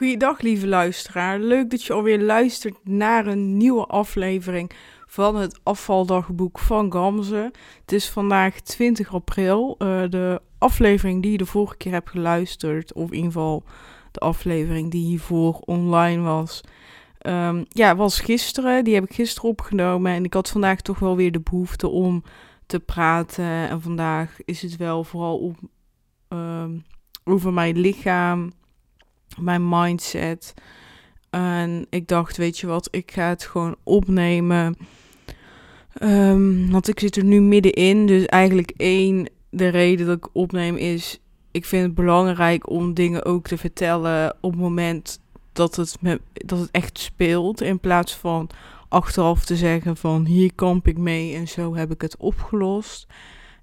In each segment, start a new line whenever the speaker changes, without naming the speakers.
Goeiedag, lieve luisteraar. Leuk dat je alweer luistert naar een nieuwe aflevering van het afvaldagboek van Gamze. Het is vandaag 20 april. Uh, de aflevering die je de vorige keer hebt geluisterd, of in ieder geval de aflevering die hiervoor online was, um, ja, was gisteren. Die heb ik gisteren opgenomen en ik had vandaag toch wel weer de behoefte om te praten. En vandaag is het wel vooral om, um, over mijn lichaam mijn mindset. En ik dacht, weet je wat, ik ga het gewoon opnemen. Um, want ik zit er nu middenin. Dus eigenlijk één, de reden dat ik opneem is... Ik vind het belangrijk om dingen ook te vertellen op het moment dat het, me, dat het echt speelt. In plaats van achteraf te zeggen van hier kamp ik mee en zo heb ik het opgelost.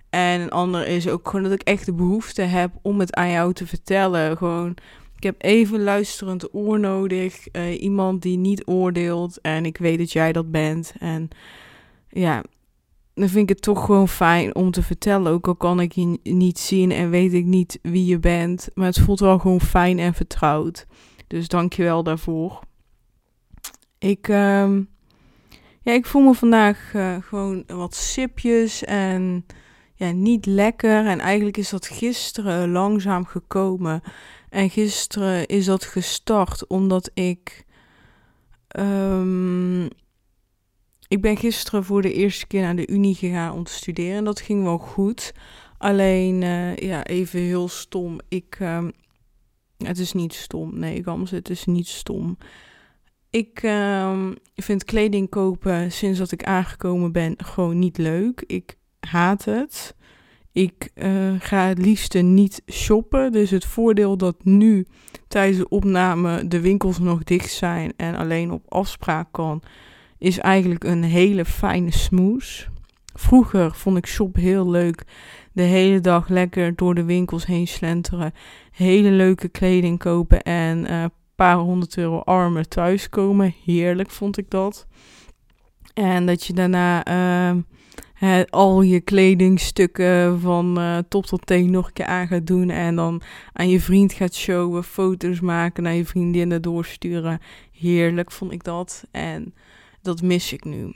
En een ander is ook gewoon dat ik echt de behoefte heb om het aan jou te vertellen. Gewoon ik heb even luisterend oor nodig. Uh, iemand die niet oordeelt. En ik weet dat jij dat bent. En ja, dan vind ik het toch gewoon fijn om te vertellen. Ook al kan ik je niet zien en weet ik niet wie je bent. Maar het voelt wel gewoon fijn en vertrouwd. Dus dank je wel daarvoor. Ik, uh, ja, ik voel me vandaag uh, gewoon wat sipjes en ja, niet lekker. En eigenlijk is dat gisteren langzaam gekomen. En gisteren is dat gestart omdat ik. Um, ik ben gisteren voor de eerste keer naar de Unie gegaan om te studeren. En dat ging wel goed. Alleen, uh, ja, even heel stom. Ik. Um, het is niet stom. Nee, Gams, het is niet stom. Ik um, vind kleding kopen sinds dat ik aangekomen ben gewoon niet leuk. Ik haat het. Ik uh, ga het liefste niet shoppen. Dus het voordeel dat nu tijdens de opname de winkels nog dicht zijn en alleen op afspraak kan, is eigenlijk een hele fijne smoes. Vroeger vond ik shop heel leuk. De hele dag lekker door de winkels heen slenteren. Hele leuke kleding kopen en een uh, paar honderd euro armen thuiskomen. Heerlijk vond ik dat. En dat je daarna. Uh, al je kledingstukken van uh, top tot teen nog een keer aan gaat doen. En dan aan je vriend gaat showen, foto's maken, naar je vriendinnen doorsturen. Heerlijk vond ik dat. En dat mis ik nu.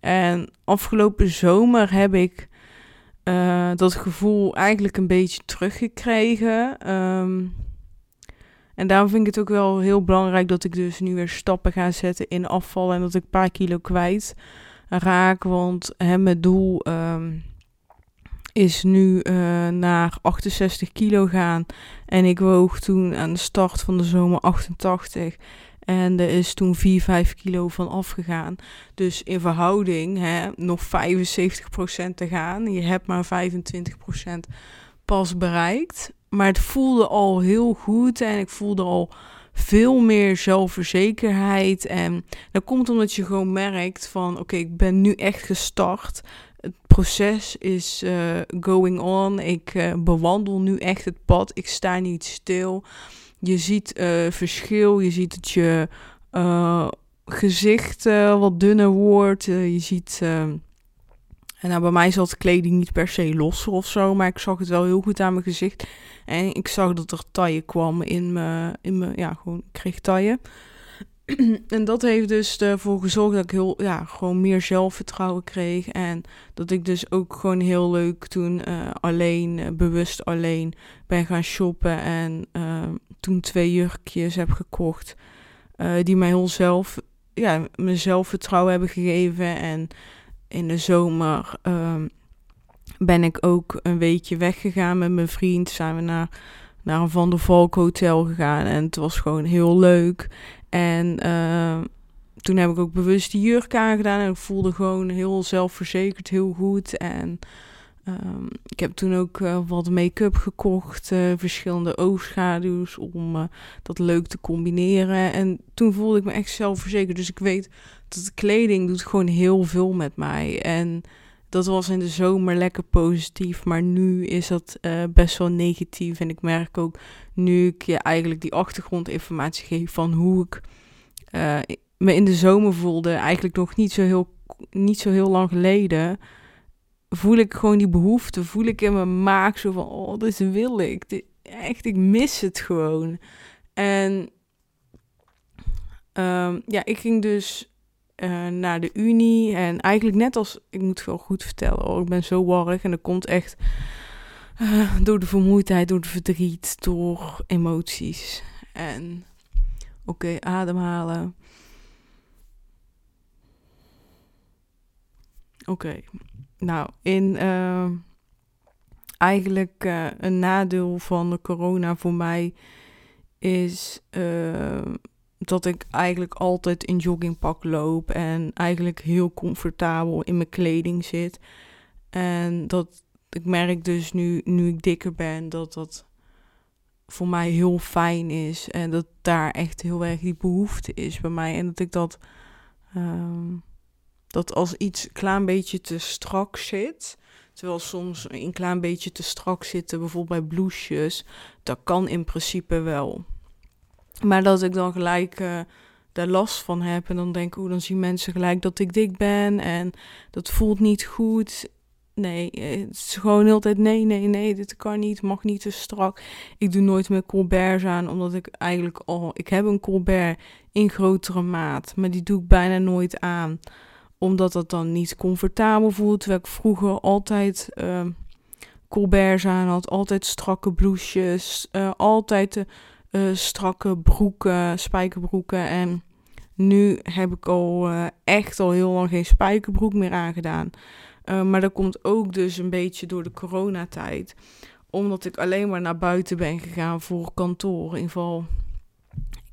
En afgelopen zomer heb ik uh, dat gevoel eigenlijk een beetje teruggekregen. Um, en daarom vind ik het ook wel heel belangrijk dat ik dus nu weer stappen ga zetten in afval en dat ik een paar kilo kwijt raak. Want hè, mijn doel um, is nu uh, naar 68 kilo gaan. En ik woog toen aan de start van de zomer 88. En er is toen 4, 5 kilo van afgegaan. Dus in verhouding hè, nog 75% te gaan. Je hebt maar 25% pas bereikt. Maar het voelde al heel goed en ik voelde al veel meer zelfverzekerheid. En dat komt omdat je gewoon merkt van oké, ik ben nu echt gestart. Het proces is uh, going on. Ik uh, bewandel nu echt het pad. Ik sta niet stil. Je ziet uh, verschil. Je ziet dat je gezicht wat dunner wordt. je ziet. En nou, bij mij zat kleding niet per se losser of zo, maar ik zag het wel heel goed aan mijn gezicht. En ik zag dat er taille kwam in mijn, in mijn ja, gewoon, kreeg taille. en dat heeft dus ervoor gezorgd dat ik heel, ja, gewoon meer zelfvertrouwen kreeg. En dat ik dus ook gewoon heel leuk toen uh, alleen, uh, bewust alleen ben gaan shoppen. En uh, toen twee jurkjes heb gekocht. die mij heel zelf, ja, mijn zelfvertrouwen hebben gegeven. En in de zomer ehm, ben ik ook een weekje weggegaan met mijn vriend. Zijn we naar, naar een Van der Valk hotel gegaan. En het was gewoon heel leuk. En uh, toen heb ik ook bewust die jurk aangedaan. En ik voelde gewoon heel zelfverzekerd, heel goed. En um, ik heb toen ook uh, wat make-up gekocht. Uh, verschillende oogschaduws om uh, dat leuk te combineren. En toen voelde ik me echt zelfverzekerd. Dus ik weet dat de kleding doet gewoon heel veel met mij. En dat was in de zomer lekker positief, maar nu is dat best wel negatief. En ik merk ook nu ik je eigenlijk die achtergrondinformatie geef van hoe ik me in de zomer voelde, eigenlijk nog niet zo heel, niet zo heel lang geleden, voel ik gewoon die behoefte, voel ik in mijn maag zo van, oh, dit wil ik. Echt, ik mis het gewoon. En Ehm, ja, ik ging dus uh, naar de Unie. En eigenlijk net als, ik moet het wel goed vertellen hoor, ik ben zo warrig en dat komt echt uh, door de vermoeidheid, door de verdriet, door emoties. En oké, ademhalen. Oké. Nou, in uh, eigenlijk uh, een nadeel van de corona voor mij is dat ik eigenlijk altijd in joggingpak loop en eigenlijk heel comfortabel in mijn kleding zit. En dat ik merk dus nu, nu ik dikker ben, dat dat voor mij heel fijn is. En dat daar echt heel erg die behoefte is bij mij. En dat ik dat, um, dat als iets een klein beetje te strak zit. Terwijl soms een klein beetje te strak zitten, bijvoorbeeld bij blouses. Dat kan in principe wel. Maar dat ik dan gelijk uh, daar last van heb. En dan denk ik, dan zien mensen gelijk dat ik dik ben. En dat voelt niet goed. Nee, eh, het is gewoon heel tijd nee, nee, nee, dit kan niet, mag niet te strak. Ik doe nooit meer colberts aan, omdat ik eigenlijk al... Ik heb een colbert in grotere maat, maar die doe ik bijna nooit aan. Omdat dat dan niet comfortabel voelt. Terwijl ik vroeger altijd uh, colberts aan had, altijd strakke blouses, uh, altijd de uh, strakke broeken, spijkerbroeken. En nu heb ik al uh, echt al heel lang geen spijkerbroek meer aangedaan. Maar dat komt ook dus een beetje door de coronatijd. Omdat ik alleen maar naar buiten ben gegaan voor kantoor. In ieder geval,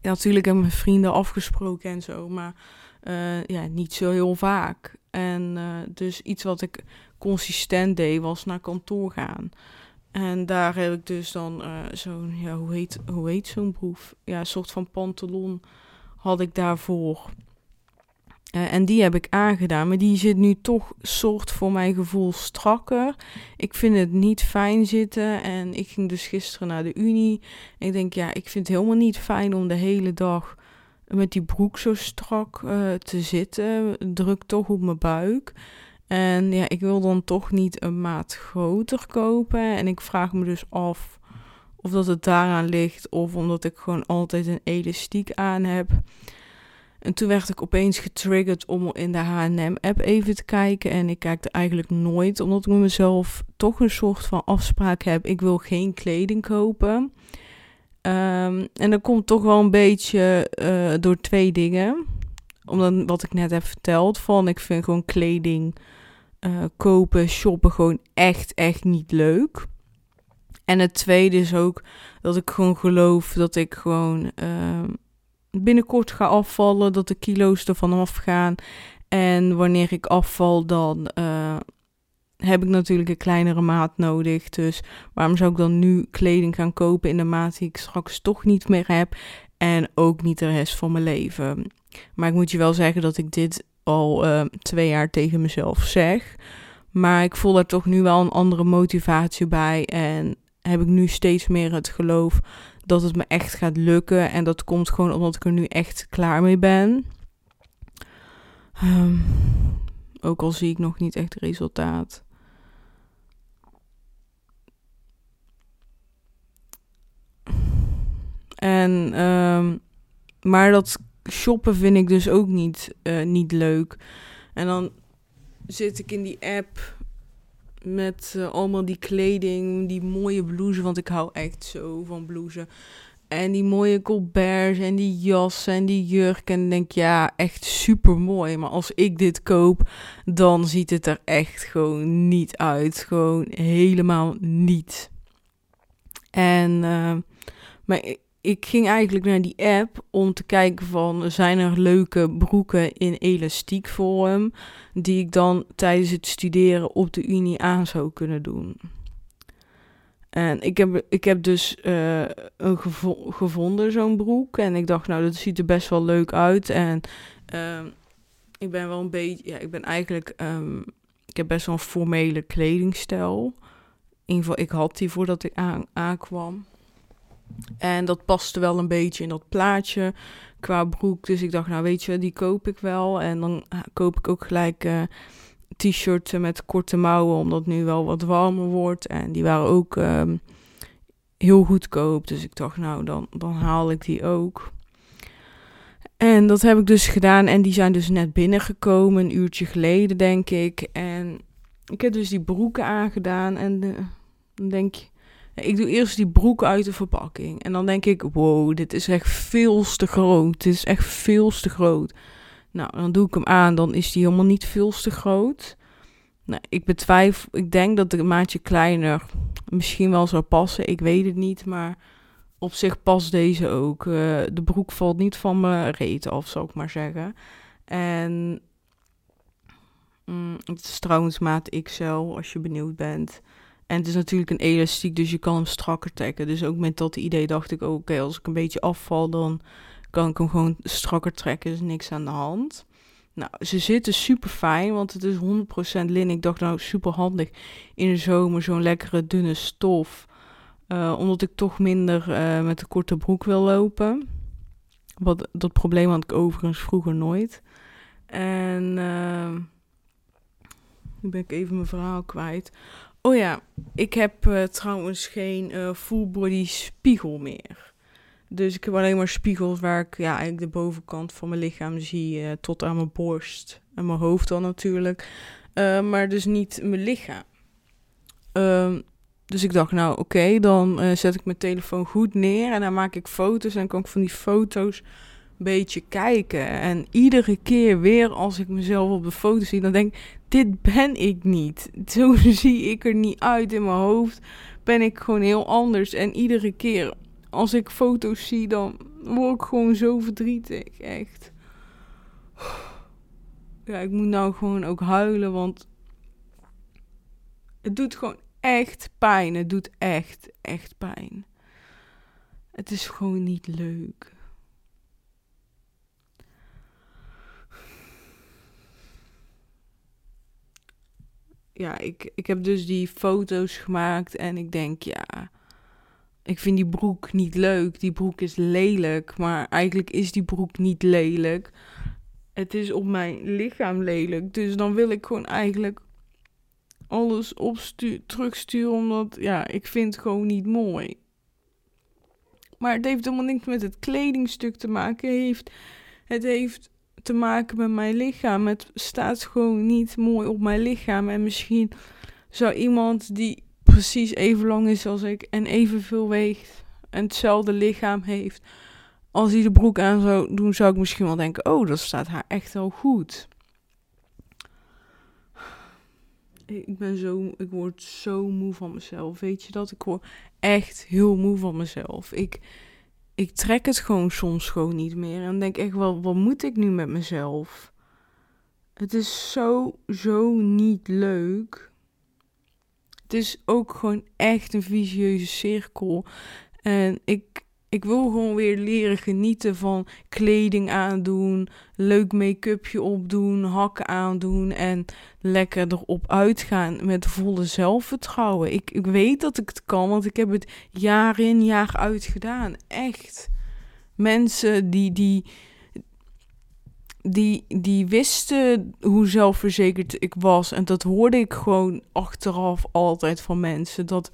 natuurlijk heb ik mijn vrienden afgesproken en zo. Maar ja, niet zo heel vaak. En dus iets wat ik consistent deed was naar kantoor gaan. En daar heb ik dus dan uh, zo'n, ja, hoe heet, hoe heet zo'n broef? Ja, een soort van pantalon had ik daarvoor. En die heb ik aangedaan, maar die zit nu toch soort voor mijn gevoel strakker. Ik vind het niet fijn zitten en ik ging dus gisteren naar de unie. En ik denk, ja, ik vind het helemaal niet fijn om de hele dag met die broek zo strak uh, te zitten. Druk toch op mijn buik. En ja, ik wil dan toch niet een maat groter kopen. En ik vraag me dus af of dat het daaraan ligt of omdat ik gewoon altijd een elastiek aan heb. En toen werd ik opeens getriggerd om in de H&M-app even te kijken. En ik kijk er eigenlijk nooit, omdat ik met mezelf toch een soort van afspraak heb. Ik wil geen kleding kopen. Um, en dat komt toch wel een beetje uh, door twee dingen. Omdat wat ik net heb verteld, van ik vind gewoon kleding uh, kopen, shoppen gewoon echt, echt niet leuk. En het tweede is ook dat ik gewoon geloof dat ik gewoon uh, binnenkort ga afvallen, dat de kilo's er vanaf gaan. En wanneer ik afval, dan uh, heb ik natuurlijk een kleinere maat nodig. Dus waarom zou ik dan nu kleding gaan kopen in de maat die ik straks toch niet meer heb? En ook niet de rest van mijn leven. Maar ik moet je wel zeggen dat ik dit al uh, twee jaar tegen mezelf zeg. Maar ik voel er toch nu wel een andere motivatie bij. En heb ik nu steeds meer het geloof dat het me echt gaat lukken. En dat komt gewoon omdat ik er nu echt klaar mee ben. Um, ook al zie ik nog niet echt resultaat. En, um, maar dat shoppen vind ik dus ook niet, uh, niet leuk. En dan zit ik in die app met uh, allemaal die kleding, die mooie blouse, want ik hou echt zo van blouse. En die mooie colberts en die jassen en die jurk. En denk ja, echt super mooi. Maar als ik dit koop, dan ziet het er echt gewoon niet uit. Gewoon helemaal niet. En, uh, maar ik ging eigenlijk naar die app om te kijken van zijn er leuke broeken in elastiek vorm die ik dan tijdens het studeren op de unie aan zou kunnen doen. En ik heb, ik heb dus uh, een gevo gevonden, zo'n broek. En ik dacht, nou, dat ziet er best wel leuk uit. En uh, ik ben wel een beetje, ja, ik ben eigenlijk, um, ik heb best wel een formele kledingstijl. In ieder geval, ik had die voordat ik aan, aankwam. En dat paste wel een beetje in dat plaatje qua broek. Dus ik dacht, nou weet je, die koop ik wel. En dan ah, koop ik ook gelijk uh, t-shirts met korte mouwen, omdat het nu wel wat warmer wordt. En die waren ook um, heel goedkoop. Dus ik dacht, nou dan, dan haal ik die ook. En dat heb ik dus gedaan en die zijn dus net binnengekomen, een uurtje geleden denk ik. En ik heb dus die broeken aangedaan en de, dan denk je, ik doe eerst die broek uit de verpakking. En dan denk ik, wow, dit is echt veel te groot. Dit is echt veel te groot. Nou, dan doe ik hem aan, dan is die helemaal niet veel te groot. Nou, ik betwijfel, ik denk dat de maatje kleiner misschien wel zou passen. Ik weet het niet, maar op zich past deze ook. Uh, de broek valt niet van mijn reet af, zou ik maar zeggen. En mm, het is trouwens maat XL, als je benieuwd bent. En het is natuurlijk een elastiek, dus je kan hem strakker trekken. Dus ook met dat idee dacht ik, oké, als ik een beetje afval, dan kan ik hem gewoon strakker trekken. is niks aan de hand. Nou, ze zitten super fijn, want het is 100% lin. Ik dacht nou super handig in de zomer zo'n lekkere dunne stof. Uh, omdat ik toch minder uh, met de korte broek wil lopen. Wat, dat probleem had ik overigens vroeger nooit. En uh, nu ben ik even mijn verhaal kwijt. Oh ja, ik heb uh, trouwens geen uh, full body spiegel meer. Dus ik heb alleen maar spiegels waar ik ja, eigenlijk de bovenkant van mijn lichaam zie. Uh, tot aan mijn borst en mijn hoofd dan natuurlijk. maar dus niet mijn lichaam. Ehm, dus ik dacht, nou oké, dan zet ik mijn telefoon goed neer. En dan maak ik foto's. En dan kan ik van die foto's beetje kijken. En iedere keer weer als ik mezelf op de foto zie, dan denk ik, dit ben ik niet. Zo zie ik er niet uit in mijn hoofd. Ben ik gewoon heel anders. En iedere keer als ik foto's zie, dan word ik gewoon zo verdrietig. Echt. Ja, ik moet nou gewoon ook huilen, want het doet gewoon echt pijn. Het doet echt, echt pijn. Het is gewoon niet leuk. Ja, ik, ik heb dus die foto's gemaakt en ik denk, ja, ik vind die broek niet leuk. Die broek is lelijk, maar eigenlijk is die broek niet lelijk. Het is op mijn lichaam lelijk. Dus dan wil ik gewoon eigenlijk alles terugsturen, omdat, ja, ik vind het gewoon niet mooi. Maar het heeft helemaal niks met het kledingstuk te maken. Het heeft, het heeft te maken met mijn lichaam. Het staat gewoon niet mooi op mijn lichaam. En misschien zou iemand die precies even lang is als ik en evenveel weegt en hetzelfde lichaam heeft, als hij de broek aan zou doen, zou ik misschien wel denken: oh, dat staat haar echt wel goed. Ik ben zo, ik word zo moe van mezelf. Weet je dat? Ik word echt heel moe van mezelf. Ik, ik trek het gewoon soms gewoon niet meer. En denk echt wel, wat moet ik nu met mezelf? Het is zo, zo niet leuk. Het is ook gewoon echt een vicieuze cirkel. En ik, ik wil gewoon weer leren genieten van kleding aandoen, leuk make-upje opdoen, hakken aandoen en lekker erop uitgaan met volle zelfvertrouwen. Ik, ik weet dat ik het kan, want ik heb het jaar in jaar uit gedaan. Echt. Mensen die, die, die, die wisten hoe zelfverzekerd ik was. En dat hoorde ik gewoon achteraf altijd van mensen. Dat,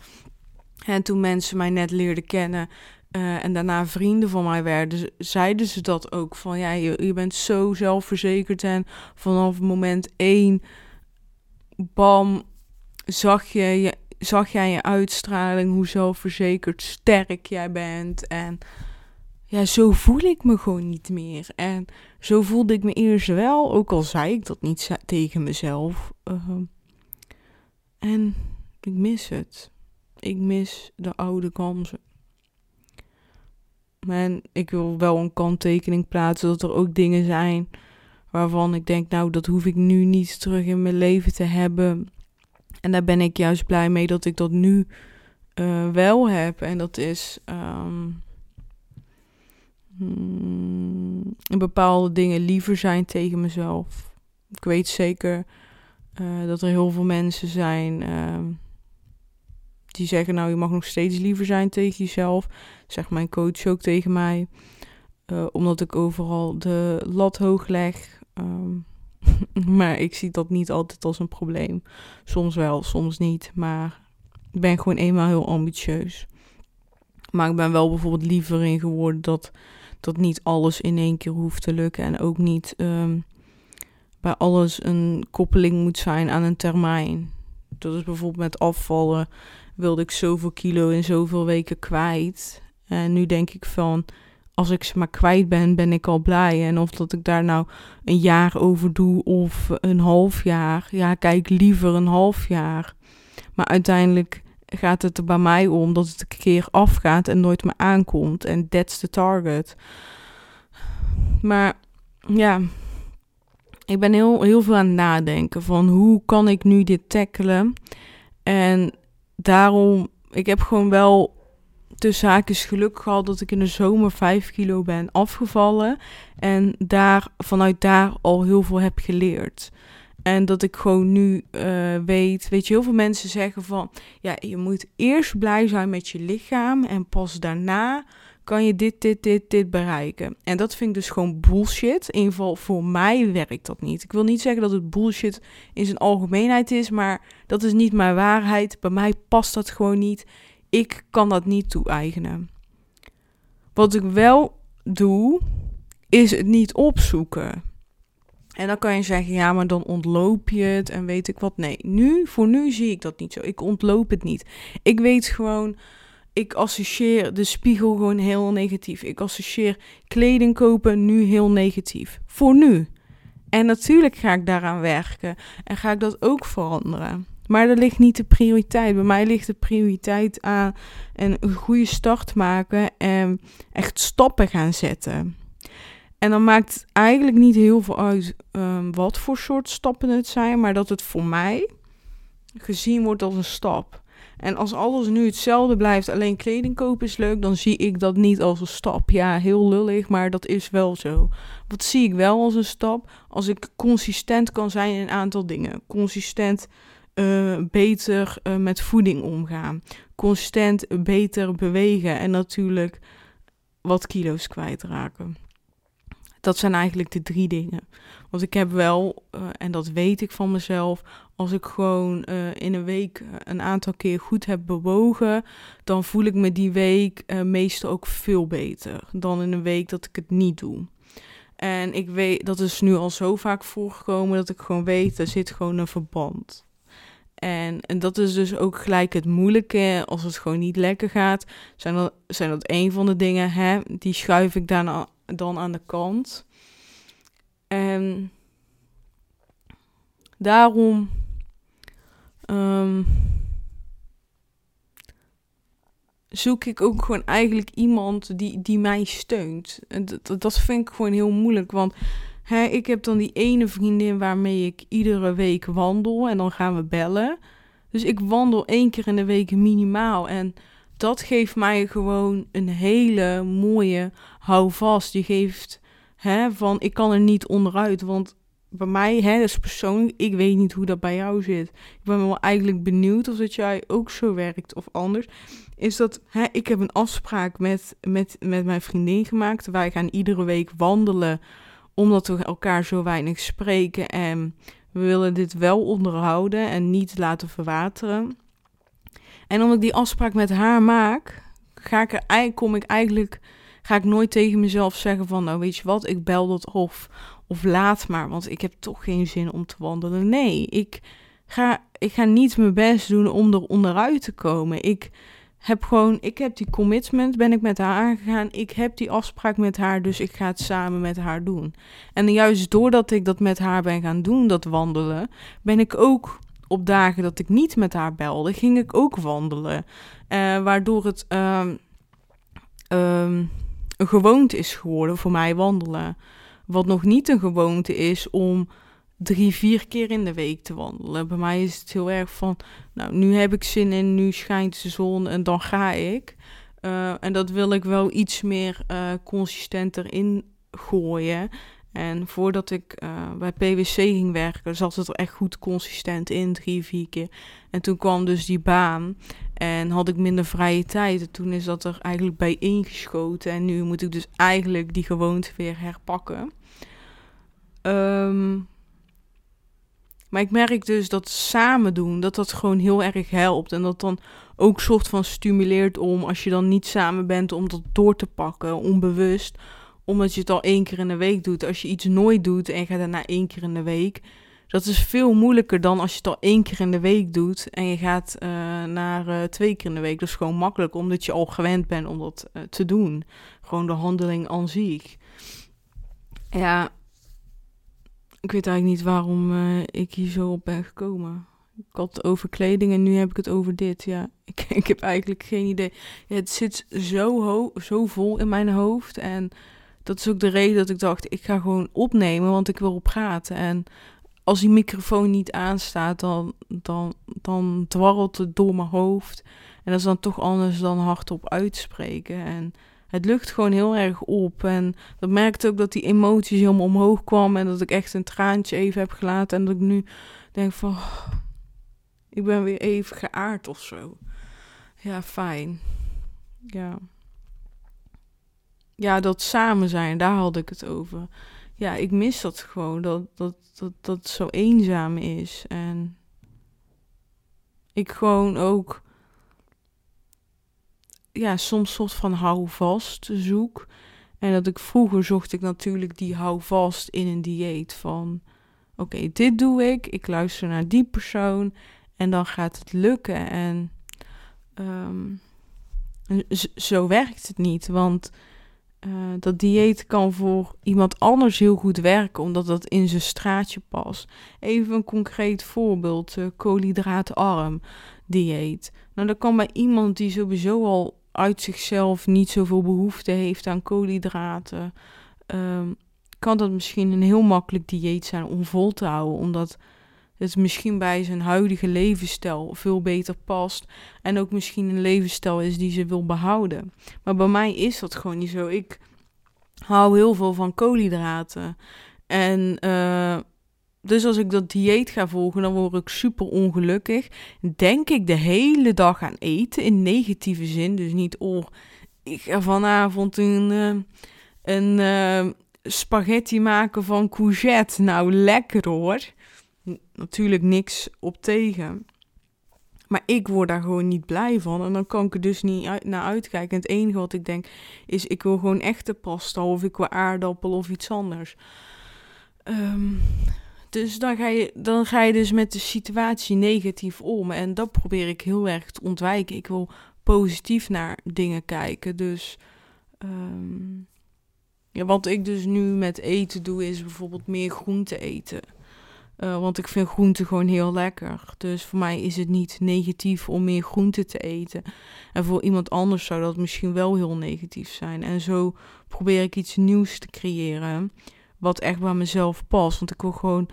en toen mensen mij net leerden kennen, uh, en daarna vrienden van mij werden, zeiden ze dat ook. Van ja, je, bent zo zelfverzekerd. En vanaf moment één, bam, zag, je, zag jij je uitstraling, hoe zelfverzekerd sterk jij bent. En ja, zo voel ik me gewoon niet meer. En zo voelde ik me eerst wel, ook al zei ik dat niet tegen mezelf. Uh, en ik mis het. Ik mis de oude kansen. En ik wil wel een kanttekening plaatsen dat er ook dingen zijn waarvan ik denk, nou, dat hoef ik nu niet terug in mijn leven te hebben. En daar ben ik juist blij mee dat ik dat nu uh, wel heb. En dat is um, bepaalde dingen liever zijn tegen mezelf. Ik weet zeker uh, dat er heel veel mensen zijn. Uh, die zeggen, nou, je mag nog steeds liever zijn tegen jezelf. Zegt mijn coach ook tegen mij. Uh, omdat ik overal de lat hoog leg. Um, maar ik zie dat niet altijd als een probleem. Soms wel, soms niet. Maar ik ben gewoon eenmaal heel ambitieus. Maar ik ben wel bijvoorbeeld liever in geworden dat, dat niet alles in één keer hoeft te lukken. En ook niet um, bij alles een koppeling moet zijn aan een termijn. Dat is bijvoorbeeld met afvallen. Wilde ik zoveel kilo in zoveel weken kwijt. En nu denk ik van, als ik ze maar kwijt ben, ben ik al blij. En of dat ik daar nou een jaar over doe of een half jaar. Ja, kijk liever een half jaar. Maar uiteindelijk gaat het er bij mij om dat het een keer afgaat en nooit meer aankomt. En that's the target. Maar ja, ik ben heel, heel veel aan het nadenken van hoe kan ik nu dit tackelen. En daarom, ik heb gewoon wel tussen haakjes geluk gehad dat ik in de zomer 5 kilo ben afgevallen. En daar, vanuit daar al heel veel heb geleerd. En dat ik gewoon nu uh, weet, weet je, heel veel mensen zeggen van, ja, je moet eerst blij zijn met je lichaam en pas daarna kan je dit, dit, dit, dit bereiken. En dat vind ik dus gewoon bullshit. In ieder geval voor mij werkt dat niet. Ik wil niet zeggen dat het bullshit in zijn algemeenheid is, maar dat is niet mijn waarheid. Bij mij past dat gewoon niet. Ik kan dat niet toe-eigenen. Wat ik wel doe, is het niet opzoeken. En dan kan je zeggen, ja, maar dan ontloop je het en weet ik wat. Nee, nu, voor nu zie ik dat niet zo. Ik ontloop het niet. Ik weet gewoon, ik associeer de spiegel gewoon heel negatief. Ik associeer kleding kopen nu heel negatief. Voor nu. En natuurlijk ga ik daaraan werken en ga ik dat ook veranderen. Maar er ligt niet de prioriteit. Bij mij ligt de prioriteit aan een goede start maken en echt stappen gaan zetten. En dan maakt het eigenlijk niet heel veel uit um, wat voor soort stappen het zijn, maar dat het voor mij gezien wordt als een stap. En als alles nu hetzelfde blijft, alleen kleding kopen is leuk, dan zie ik dat niet als een stap. Ja, heel lullig, maar dat is wel zo. Wat zie ik wel als een stap? Als ik consistent kan zijn in een aantal dingen. Consistent uh, beter uh, met voeding omgaan. Consistent beter bewegen en natuurlijk wat kilo's kwijtraken. Dat zijn eigenlijk de drie dingen. Want ik heb wel, en dat weet ik van mezelf, als ik gewoon in een week een aantal keer goed heb bewogen, dan voel ik me die week meestal ook veel beter dan in een week dat ik het niet doe. En ik weet, dat is nu al zo vaak voorgekomen dat ik gewoon weet, er zit gewoon een verband. En, en dat is dus ook gelijk het moeilijke. Als het gewoon niet lekker gaat, zijn dat, zijn dat een van de dingen. Hè, die schuif ik dan, dan aan de kant. En daarom. Um, zoek ik ook gewoon eigenlijk iemand die, die mij steunt. Dat, dat vind ik gewoon heel moeilijk. Want Hè, ik heb dan die ene vriendin waarmee ik iedere week wandel en dan gaan we bellen. Dus ik wandel één keer in de week minimaal. En dat geeft mij gewoon een hele mooie houvast. Die geeft hè, van ik kan er niet onderuit. Want bij mij, hè, dat is persoonlijk, ik weet niet hoe dat bij jou zit. Ik ben wel eigenlijk benieuwd of dat jij ook zo werkt of anders. Is dat, hè, ik heb een afspraak met, met, met mijn vriendin gemaakt. Wij gaan iedere week wandelen omdat we elkaar zo weinig spreken en we willen dit wel onderhouden en niet laten verwateren. En omdat ik die afspraak met haar maak, ga ik er, kom ik eigenlijk, ga ik nooit tegen mezelf zeggen van, nou weet je wat, ik bel dat of, of laat maar, want ik heb toch geen zin om te wandelen. Nee, ik ga, ik ga niet mijn best doen om er onderuit te komen. Ik heb gewoon, ik heb die commitment, ben ik met haar aangegaan. Ik heb die afspraak met haar, dus ik ga het samen met haar doen. En juist doordat ik dat met haar ben gaan doen, dat wandelen, ben ik ook op dagen dat ik niet met haar belde, ging ik ook wandelen. Uh, waardoor het um, um, een gewoonte is geworden voor mij wandelen. Wat nog niet een gewoonte is om drie, vier keer in de week te wandelen. Bij mij is het heel erg van, nou, nu heb ik zin in, nu schijnt de zon en dan ga ik. Uh, en dat wil ik wel iets meer uh, consistenter ingooien. En voordat ik uh, bij PwC ging werken, zat het er echt goed consistent in, drie, vier keer. En toen kwam dus die baan en had ik minder vrije tijd. En toen is dat er eigenlijk bij ingeschoten. En nu moet ik dus eigenlijk die gewoonte weer herpakken. Um, maar ik merk dus dat samen doen, dat dat gewoon heel erg helpt. En dat dan ook soort van stimuleert om, als je dan niet samen bent, om dat door te pakken, onbewust. omdat je het al één keer in de week doet. Als je iets nooit doet en je gaat daarna één keer in de week, dat is veel moeilijker dan als je het al één keer in de week doet en je gaat uh, naar uh, twee keer in de week. Dat is gewoon makkelijk, omdat je al gewend bent om dat uh, te doen. Gewoon de handeling aan zich. Ja, ik weet eigenlijk niet waarom ik hier zo op ben gekomen. Ik had het over kleding en nu heb ik het over dit. Ja, ik, ik heb eigenlijk geen idee. Het zit zo, zo vol in mijn hoofd. En dat is ook de reden dat ik dacht, ik ga gewoon opnemen, want ik wil praten. En als die microfoon niet aanstaat, dan, dan, dan dwarrelt het door mijn hoofd. En dat is dan toch anders dan hardop uitspreken. En het lucht gewoon heel erg op. En dat merkte ook dat die emoties helemaal omhoog kwamen. En dat ik echt een traantje even heb gelaten. En dat ik nu denk van... Ik ben weer even geaard of zo. Ja, fijn. Ja. Ja, dat samen zijn, daar had ik het over. Ja, ik mis dat gewoon. Dat, dat, dat, dat het zo eenzaam is. En ik gewoon ook. Ja, soms soort van houvast zoek. En dat ik vroeger zocht ik natuurlijk die houvast in een dieet. Van oké, dit doe ik. Ik luister naar die persoon. En dan gaat het lukken. En um, zo werkt het niet. Want uh, dat dieet kan voor iemand anders heel goed werken, omdat dat in zijn straatje past. Even een concreet voorbeeld: uh, koolhydraatarm dieet. Nou, dat kan bij iemand die sowieso al uit zichzelf niet zoveel behoefte heeft aan koolhydraten. Um, kan dat misschien een heel makkelijk dieet zijn om vol te houden, omdat het misschien bij zijn huidige levensstijl veel beter past. En ook misschien een levensstijl is die ze wil behouden. Maar bij mij is dat gewoon niet zo. Ik hou heel veel van koolhydraten. En uh, dus als ik dat dieet ga volgen, dan word ik super ongelukkig. Denk ik de hele dag aan eten in negatieve zin. Dus niet, oh, ik ga vanavond een, uh, een uh, spaghetti maken van courgette. Nou, lekker hoor natuurlijk niks op tegen. Maar ik word daar gewoon niet blij van. En dan kan ik er dus niet naar uitkijken. En het enige wat ik denk is: ik wil gewoon echte pasta. Of ik wil aardappel of iets anders. Um, dus dan ga, je, dan ga je dus met de situatie negatief om. En dat probeer ik heel erg te ontwijken. Ik wil positief naar dingen kijken. Dus. Um, ja, wat ik dus nu met eten doe, is bijvoorbeeld meer groente eten. Uh, want ik vind groente gewoon heel lekker. Dus voor mij is het niet negatief om meer groente te eten. En voor iemand anders zou dat misschien wel heel negatief zijn. En zo probeer ik iets nieuws te creëren. Wat echt bij mezelf past. Want ik wil gewoon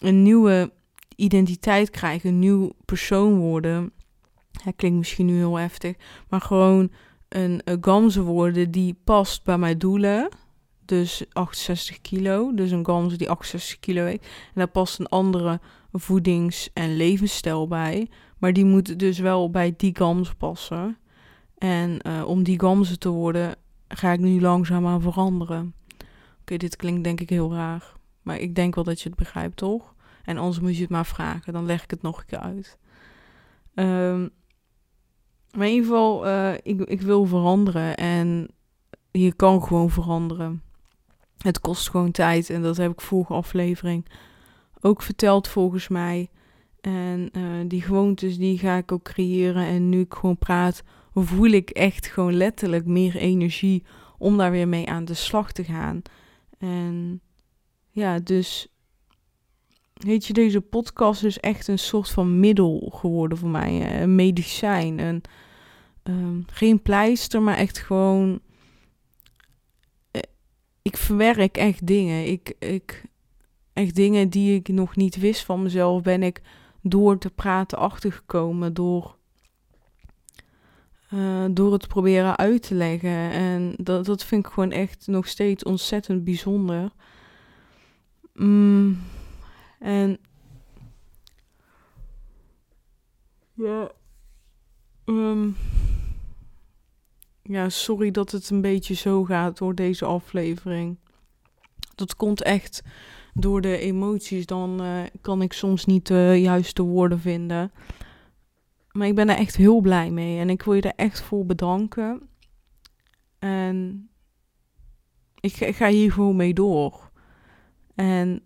een nieuwe identiteit krijgen. Een nieuw persoon worden. Dat klinkt misschien nu heel heftig. Maar gewoon een, een gamze worden die past bij mijn doelen dus 68 kilo. Dus een gans die 68 kilo heeft. En daar past een andere voedings- en levensstijl bij. Maar die moet dus wel bij die gams passen. En uh, om die gamzen te worden, ga ik nu langzaam aan veranderen. Oké, dit klinkt denk ik heel raar. Maar ik denk wel dat je het begrijpt, toch? En anders moet je het maar vragen. Dan leg ik het nog een keer uit. Um, maar in ieder geval, uh, ik, ik wil veranderen. En je kan gewoon veranderen. Het kost gewoon tijd en dat heb ik vorige aflevering ook verteld volgens mij. En uh, die gewoontes die ga ik ook creëren. En nu ik gewoon praat, voel ik echt gewoon letterlijk meer energie om daar weer mee aan de slag te gaan. En ja, dus weet je, deze podcast is echt een soort van middel geworden voor mij. Een medicijn. Een, um, geen pleister, maar echt gewoon ik verwerk echt dingen. Ik, ik, echt dingen die ik nog niet wist van mezelf, ben ik door te praten achtergekomen. Door, uh, door het proberen uit te leggen. En dat, dat vind ik gewoon echt nog steeds ontzettend bijzonder. Mm, en ja. Um, ja, sorry dat het een beetje zo gaat door deze aflevering. Dat komt echt door de emoties. Dan uh, kan ik soms niet de juiste woorden vinden. Maar ik ben er echt heel blij mee. En ik wil je er echt voor bedanken. En ik, ga hier gewoon mee door. En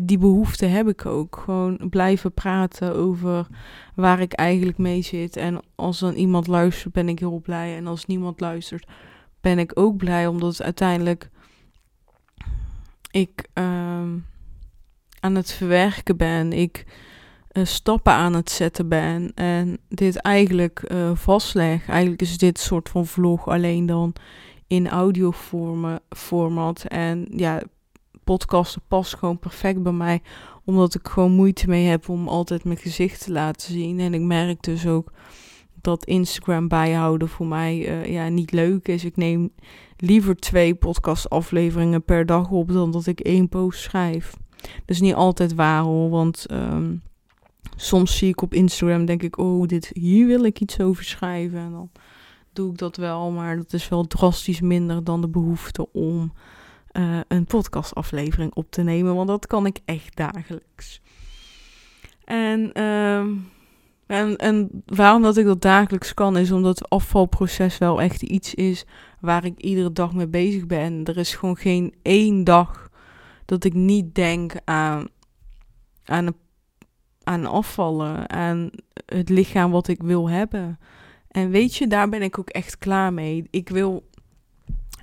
die behoefte heb ik ook. Gewoon blijven praten over waar ik eigenlijk mee zit. En als dan iemand luistert, ben ik heel blij. En als niemand luistert, ben ik ook blij. Omdat uiteindelijk ik um, aan het verwerken ben. Ik stappen aan het zetten ben. En dit eigenlijk uh, vastleg. Eigenlijk is dit soort van vlog alleen dan in audio format. En ja, podcasten past gewoon perfect bij mij. Omdat ik gewoon moeite mee heb om altijd mijn gezicht te laten zien. En ik merk dus ook dat Instagram bijhouden voor mij uh, ja, niet leuk is. Ik neem liever twee podcastafleveringen per dag op dan dat ik één post schrijf. Is niet altijd waar hoor, want um, soms zie ik op Instagram, denk ik, oh, dit, hier wil ik iets over schrijven. En dan doe ik dat wel, maar dat is wel drastisch minder dan de behoefte om uh, een podcastaflevering op te nemen, want dat kan ik echt dagelijks. En, uh, en, en waarom dat ik dat dagelijks kan, is omdat het afvalproces wel echt iets is waar ik iedere dag mee bezig ben. Er is gewoon geen één dag dat ik niet denk aan, aan, aan afvallen, aan het lichaam wat ik wil hebben. En weet je, daar ben ik ook echt klaar mee. Ik wil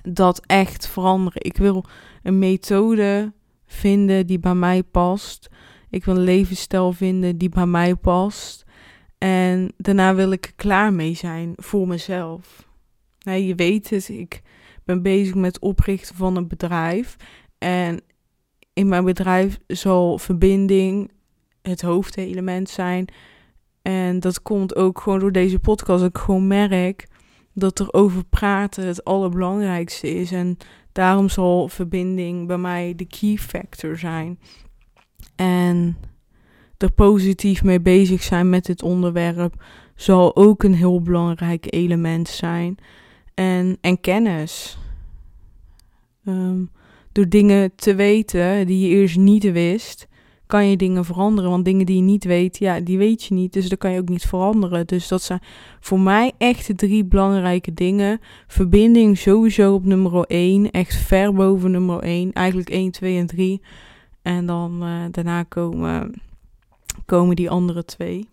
dat echt veranderen. Ik wil een methode vinden die bij mij past. Ik wil een levensstijl vinden die bij mij past. En daarna wil ik klaar mee zijn voor mezelf. Nou, je weet het, ik ben bezig met het oprichten van een bedrijf. En in mijn bedrijf zal verbinding het hoofdelement zijn. En dat komt ook gewoon door deze podcast. Ik gewoon merk dat er over praten het allerbelangrijkste is. En daarom zal verbinding bij mij de key factor zijn. En er positief mee bezig zijn met dit onderwerp zal ook een heel belangrijk element zijn. En, en kennis. Um, door dingen te weten die je eerst niet wist, kan je dingen veranderen. Want dingen die je niet weet, ja, die weet je niet. Dus dat kan je ook niet veranderen. Dus dat zijn voor mij echt drie belangrijke dingen. Verbinding sowieso op nummer 1. Echt ver boven nummer 1. Eigenlijk 1, 2 en 3. En dan uh, daarna komen, komen die andere twee.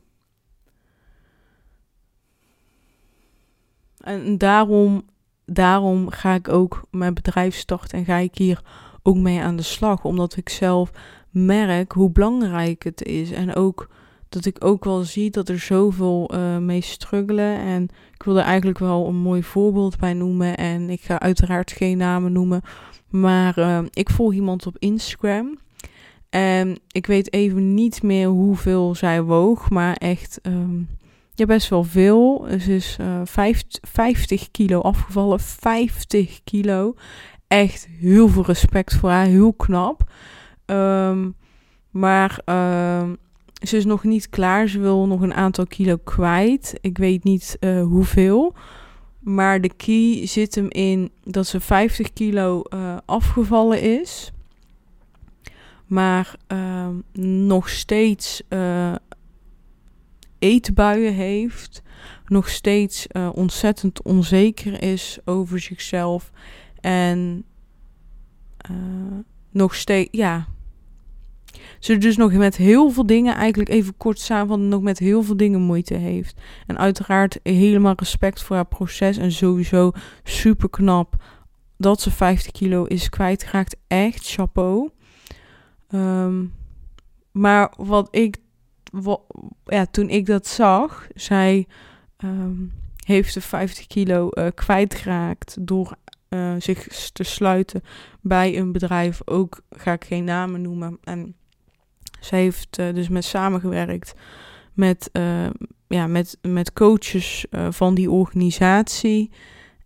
En daarom, daarom ga ik ook mijn bedrijf starten en ga ik hier ook mee aan de slag. Omdat ik zelf merk hoe belangrijk het is. En ook dat ik ook wel zie dat er zoveel uh, mee struggelen. En ik wil er eigenlijk wel een mooi voorbeeld bij noemen. En ik ga uiteraard geen namen noemen. Maar uh, ik volg iemand op Instagram. En ik weet even niet meer hoeveel zij woog. Maar echt um, ja, best wel veel. Ze is uh, 50, 50 kilo afgevallen. 50 kilo. Echt heel veel respect voor haar. Heel knap. Um, maar um, ze is nog niet klaar. Ze wil nog een aantal kilo kwijt. Ik weet niet uh, hoeveel. Maar de key zit hem in dat ze 50 kilo uh, afgevallen is. Maar uh, nog steeds uh, eetbuien heeft. Nog steeds ontzettend onzeker is over zichzelf. En nog steeds, ja, ze dus nog met heel veel dingen, eigenlijk even kort samenvatten, nog met heel veel dingen moeite heeft. En uiteraard helemaal respect voor haar proces en sowieso super knap dat ze 50 kilo is kwijtgeraakt. Echt chapeau. Um, maar wat ik, ja, toen ik dat zag, zij um, heeft de 50 kilo uh, kwijtgeraakt door uh, zich te sluiten bij een bedrijf. Ook ga ik geen namen noemen. En zij heeft uh, dus met samengewerkt met, uh, ja, met, met coaches uh, van die organisatie.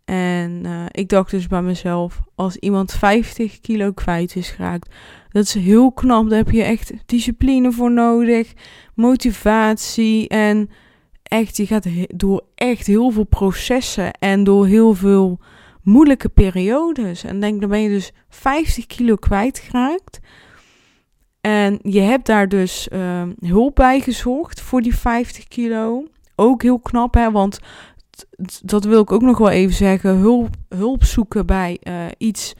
En ik dacht dus bij mezelf, als iemand 50 kilo kwijt is geraakt, dat is heel knap. Daar heb je echt discipline voor nodig, motivatie en echt, je gaat door echt heel veel processen en door heel veel moeilijke periodes. En denk, dan ben je dus 50 kilo kwijtgeraakt. En je hebt daar dus uh, hulp bij gezocht voor die 50 kilo. Ook heel knap, hè? Want dat wil ik ook nog wel even zeggen. Hulp, hulp zoeken bij uh, iets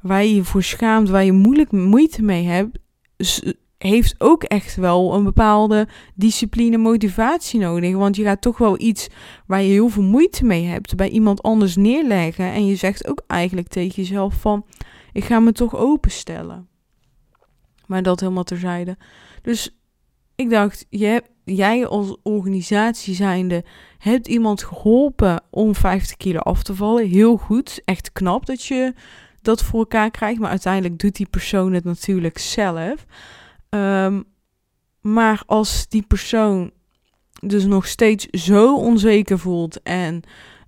waar je je voor schaamt, waar je moeilijk moeite mee hebt, heeft ook echt wel een bepaalde discipline, motivatie nodig. Want je gaat toch wel iets waar je heel veel moeite mee hebt bij iemand anders neerleggen. En je zegt ook eigenlijk tegen jezelf van, ik ga me toch openstellen. Maar dat helemaal terzijde. Dus ik dacht, je, jij als organisatie zijnde hebt iemand geholpen om 50 kilo af te vallen. Heel goed. Echt knap dat je dat voor elkaar krijgt. Maar uiteindelijk doet die persoon het natuurlijk zelf. Ehm, maar als die persoon dus nog steeds zo onzeker voelt en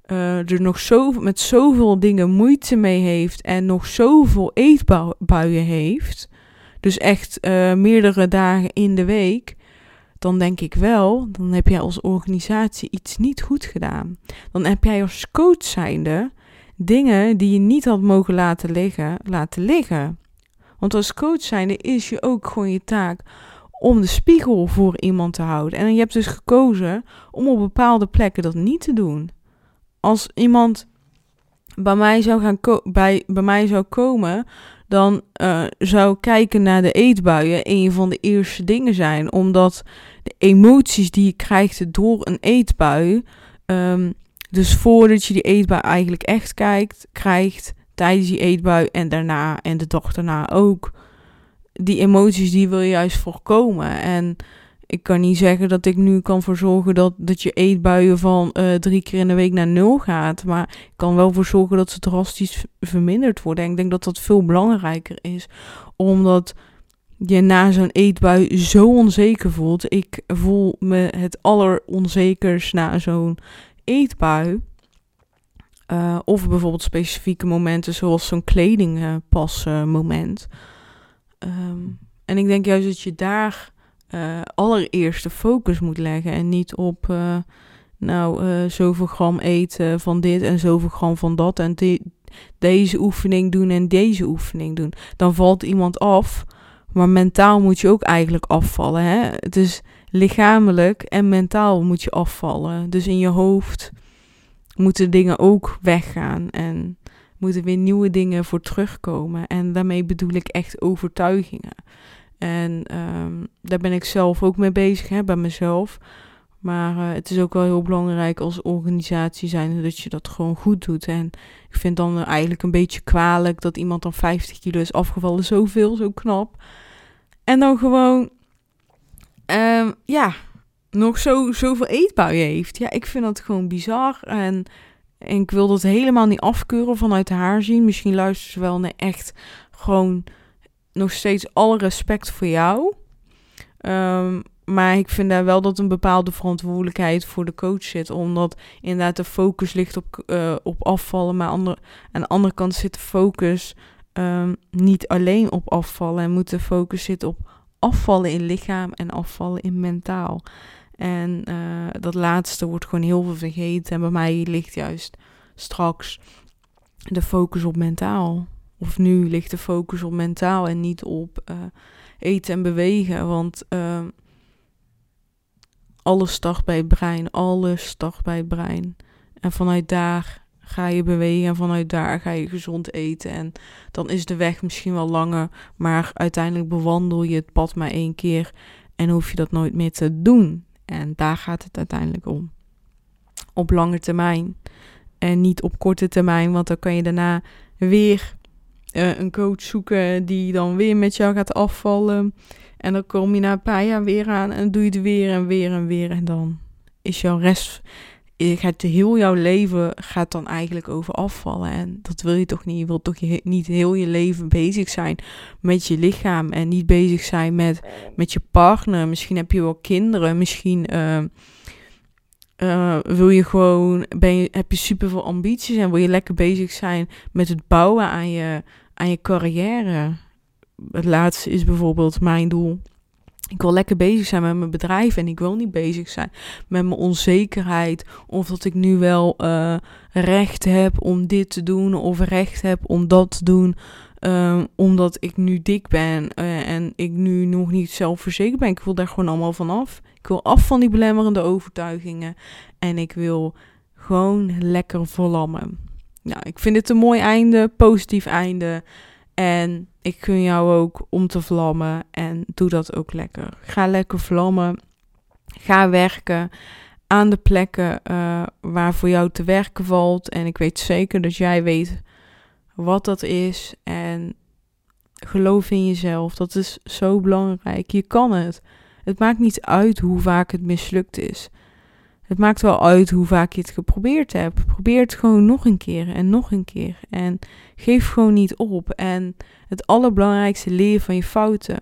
uh, er nog zo, met zoveel dingen moeite mee heeft en nog zoveel eetbuien heeft, dus echt uh, meerdere dagen in de week, dan denk ik wel, dan heb jij als organisatie iets niet goed gedaan. Dan heb jij als coach zijnde dingen die je niet had mogen laten liggen, laten liggen. Want als coach zijnde is je ook gewoon je taak om de spiegel voor iemand te houden. En je hebt dus gekozen om op bepaalde plekken dat niet te doen. Als iemand bij mij zou, gaan bij, bij mij zou komen, dan uh, zou kijken naar de eetbuien een van de eerste dingen zijn. Omdat de emoties die je krijgt door een eetbui. Um, dus voordat je die eetbui eigenlijk echt kijkt, krijgt, tijdens die eetbui en daarna en de dag daarna ook. Die emoties die wil je juist voorkomen. En ik kan niet zeggen dat ik nu kan voor zorgen dat, dat je eetbuien van uh, drie keer in de week naar nul gaat. Maar ik kan wel voor zorgen dat ze drastisch verminderd worden. En ik denk dat dat veel belangrijker is. Omdat je na zo'n eetbui zo onzeker voelt. Ik voel me het alleronzekers na zo'n eetbui. Uh, of bijvoorbeeld specifieke momenten zoals zo'n kledingpas moment. Um, en ik denk juist dat je daar uh, allereerst de focus moet leggen en niet op uh, nou uh, zoveel gram eten van dit en zoveel gram van dat en deze oefening doen en deze oefening doen. Dan valt iemand af, maar mentaal moet je ook eigenlijk afvallen. Hè? Het is lichamelijk en mentaal moet je afvallen. Dus in je hoofd moeten dingen ook weggaan en moeten weer nieuwe dingen voor terugkomen. En daarmee bedoel ik echt overtuigingen. En um, daar ben ik zelf ook mee bezig, hè, bij mezelf. Maar uh, het is ook wel heel belangrijk als organisatie zijn dat je dat gewoon goed doet. En ik vind dan eigenlijk een beetje kwalijk dat iemand dan 50 kilo is afgevallen. Zoveel, zo knap. En dan gewoon, um, ja, nog zo, zoveel eetbuien heeft. Ja, ik vind dat gewoon bizar. En, en ik wil dat helemaal niet afkeuren vanuit haar zien. Misschien luistert ze wel naar echt gewoon nog steeds alle respect voor jou. Um, maar ik vind daar wel dat een bepaalde verantwoordelijkheid voor de coach zit. Omdat inderdaad de focus ligt op, uh, op afvallen. Maar ander, aan de andere kant zit de focus um, niet alleen op afvallen. En moet de focus zitten op afvallen in lichaam en afvallen in mentaal. En uh, dat laatste wordt gewoon heel veel vergeten. En bij mij ligt juist straks de focus op mentaal. Of nu ligt de focus op mentaal en niet op uh, eten en bewegen. Want uh, alles start bij het brein. Alles start bij het brein. En vanuit daar ga je bewegen en vanuit daar ga je gezond eten. En dan is de weg misschien wel langer, maar uiteindelijk bewandel je het pad maar één keer en hoef je dat nooit meer te doen. En daar gaat het uiteindelijk om. Op lange termijn. En niet op korte termijn, want dan kan je daarna weer uh, een coach zoeken die dan weer met jou gaat afvallen. En dan kom je na een paar jaar weer aan en doe je het weer en weer en weer. En dan is jouw rest, gaat heel jouw leven gaat dan eigenlijk over afvallen. En dat wil je toch niet. Je wilt toch niet heel je leven bezig zijn met je lichaam. En niet bezig zijn met, met je partner. Misschien heb je wel kinderen. Misschien uh, uh, wil je gewoon, ben je, heb je super veel ambities en wil je lekker bezig zijn met het bouwen aan je, aan je carrière. Het laatste is bijvoorbeeld mijn doel. Ik wil lekker bezig zijn met mijn bedrijf en ik wil niet bezig zijn met mijn onzekerheid. Of dat ik nu wel uh, recht heb om dit te doen of recht heb om dat te doen. Uh, omdat ik nu dik ben uh, en ik nu nog niet zelfverzekerd ben. Ik wil daar gewoon allemaal van af. Ik wil af van die belemmerende overtuigingen. En ik wil gewoon lekker verlammen. Nou, ik vind het een mooi einde, positief einde. En ik gun jou ook om te vlammen en doe dat ook lekker. Ga lekker vlammen. Ga werken aan de plekken uh, waar voor jou te werken valt. En ik weet zeker dat jij weet wat dat is. En geloof in jezelf. Dat is zo belangrijk. Je kan het. Het maakt niet uit hoe vaak het mislukt is. Het maakt wel uit hoe vaak je het geprobeerd hebt. Probeer het gewoon nog een keer en nog een keer. En geef gewoon niet op. En het allerbelangrijkste, leer van je fouten.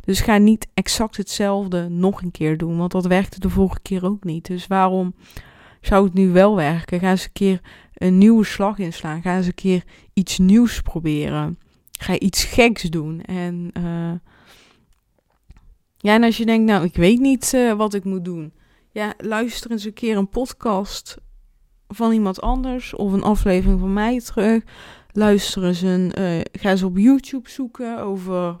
Dus ga niet exact hetzelfde nog een keer doen, want dat werkte de vorige keer ook niet. Dus waarom zou het nu wel werken? Ga eens een keer een nieuwe slag inslaan. Ga eens een keer iets nieuws proberen. Ga iets geks doen. En, uh, ja, en als je denkt, nou, ik weet niet uh, wat ik moet doen. Ja, luister eens een keer een podcast van iemand anders of een aflevering van mij terug. Luister eens een, uh, ga eens op YouTube zoeken over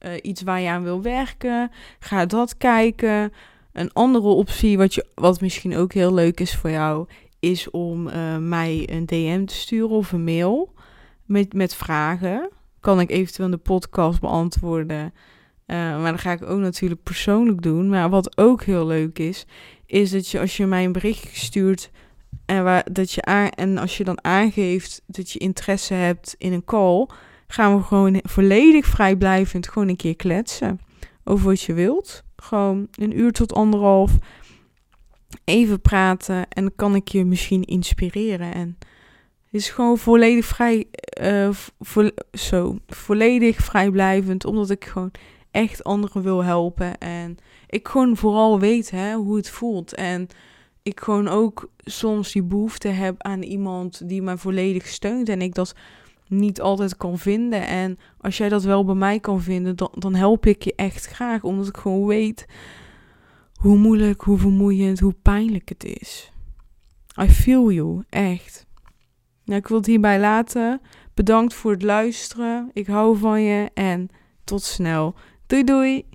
uh, iets waar je aan wil werken. Ga dat kijken. Een andere optie, wat, je, wat misschien ook heel leuk is voor jou, is om mij een DM te sturen of een mail met, met vragen. Kan ik eventueel de podcast beantwoorden. Uh, maar dat ga ik ook natuurlijk persoonlijk doen. Maar wat ook heel leuk is, is dat je als je mij een bericht stuurt en, waar, dat je aan, en als je dan aangeeft dat je interesse hebt in een call, gaan we gewoon volledig vrijblijvend gewoon een keer kletsen over wat je wilt. Gewoon een uur tot anderhalf even praten en dan kan ik je misschien inspireren. En het is gewoon volledig vrij, uh, vo zo, volledig vrijblijvend, omdat ik gewoon echt anderen wil helpen. En ik gewoon vooral weet hè, hoe het voelt. En ik gewoon ook soms die behoefte heb aan iemand die mij volledig steunt. En ik dat niet altijd kan vinden. En als jij dat wel bij mij kan vinden, dan, dan help ik je echt graag. Omdat ik gewoon weet hoe moeilijk, hoe vermoeiend, hoe pijnlijk het is. I feel you, echt. Nou, ik wil het hierbij laten. Bedankt voor het luisteren. Ik hou van je en tot snel. Doei doei!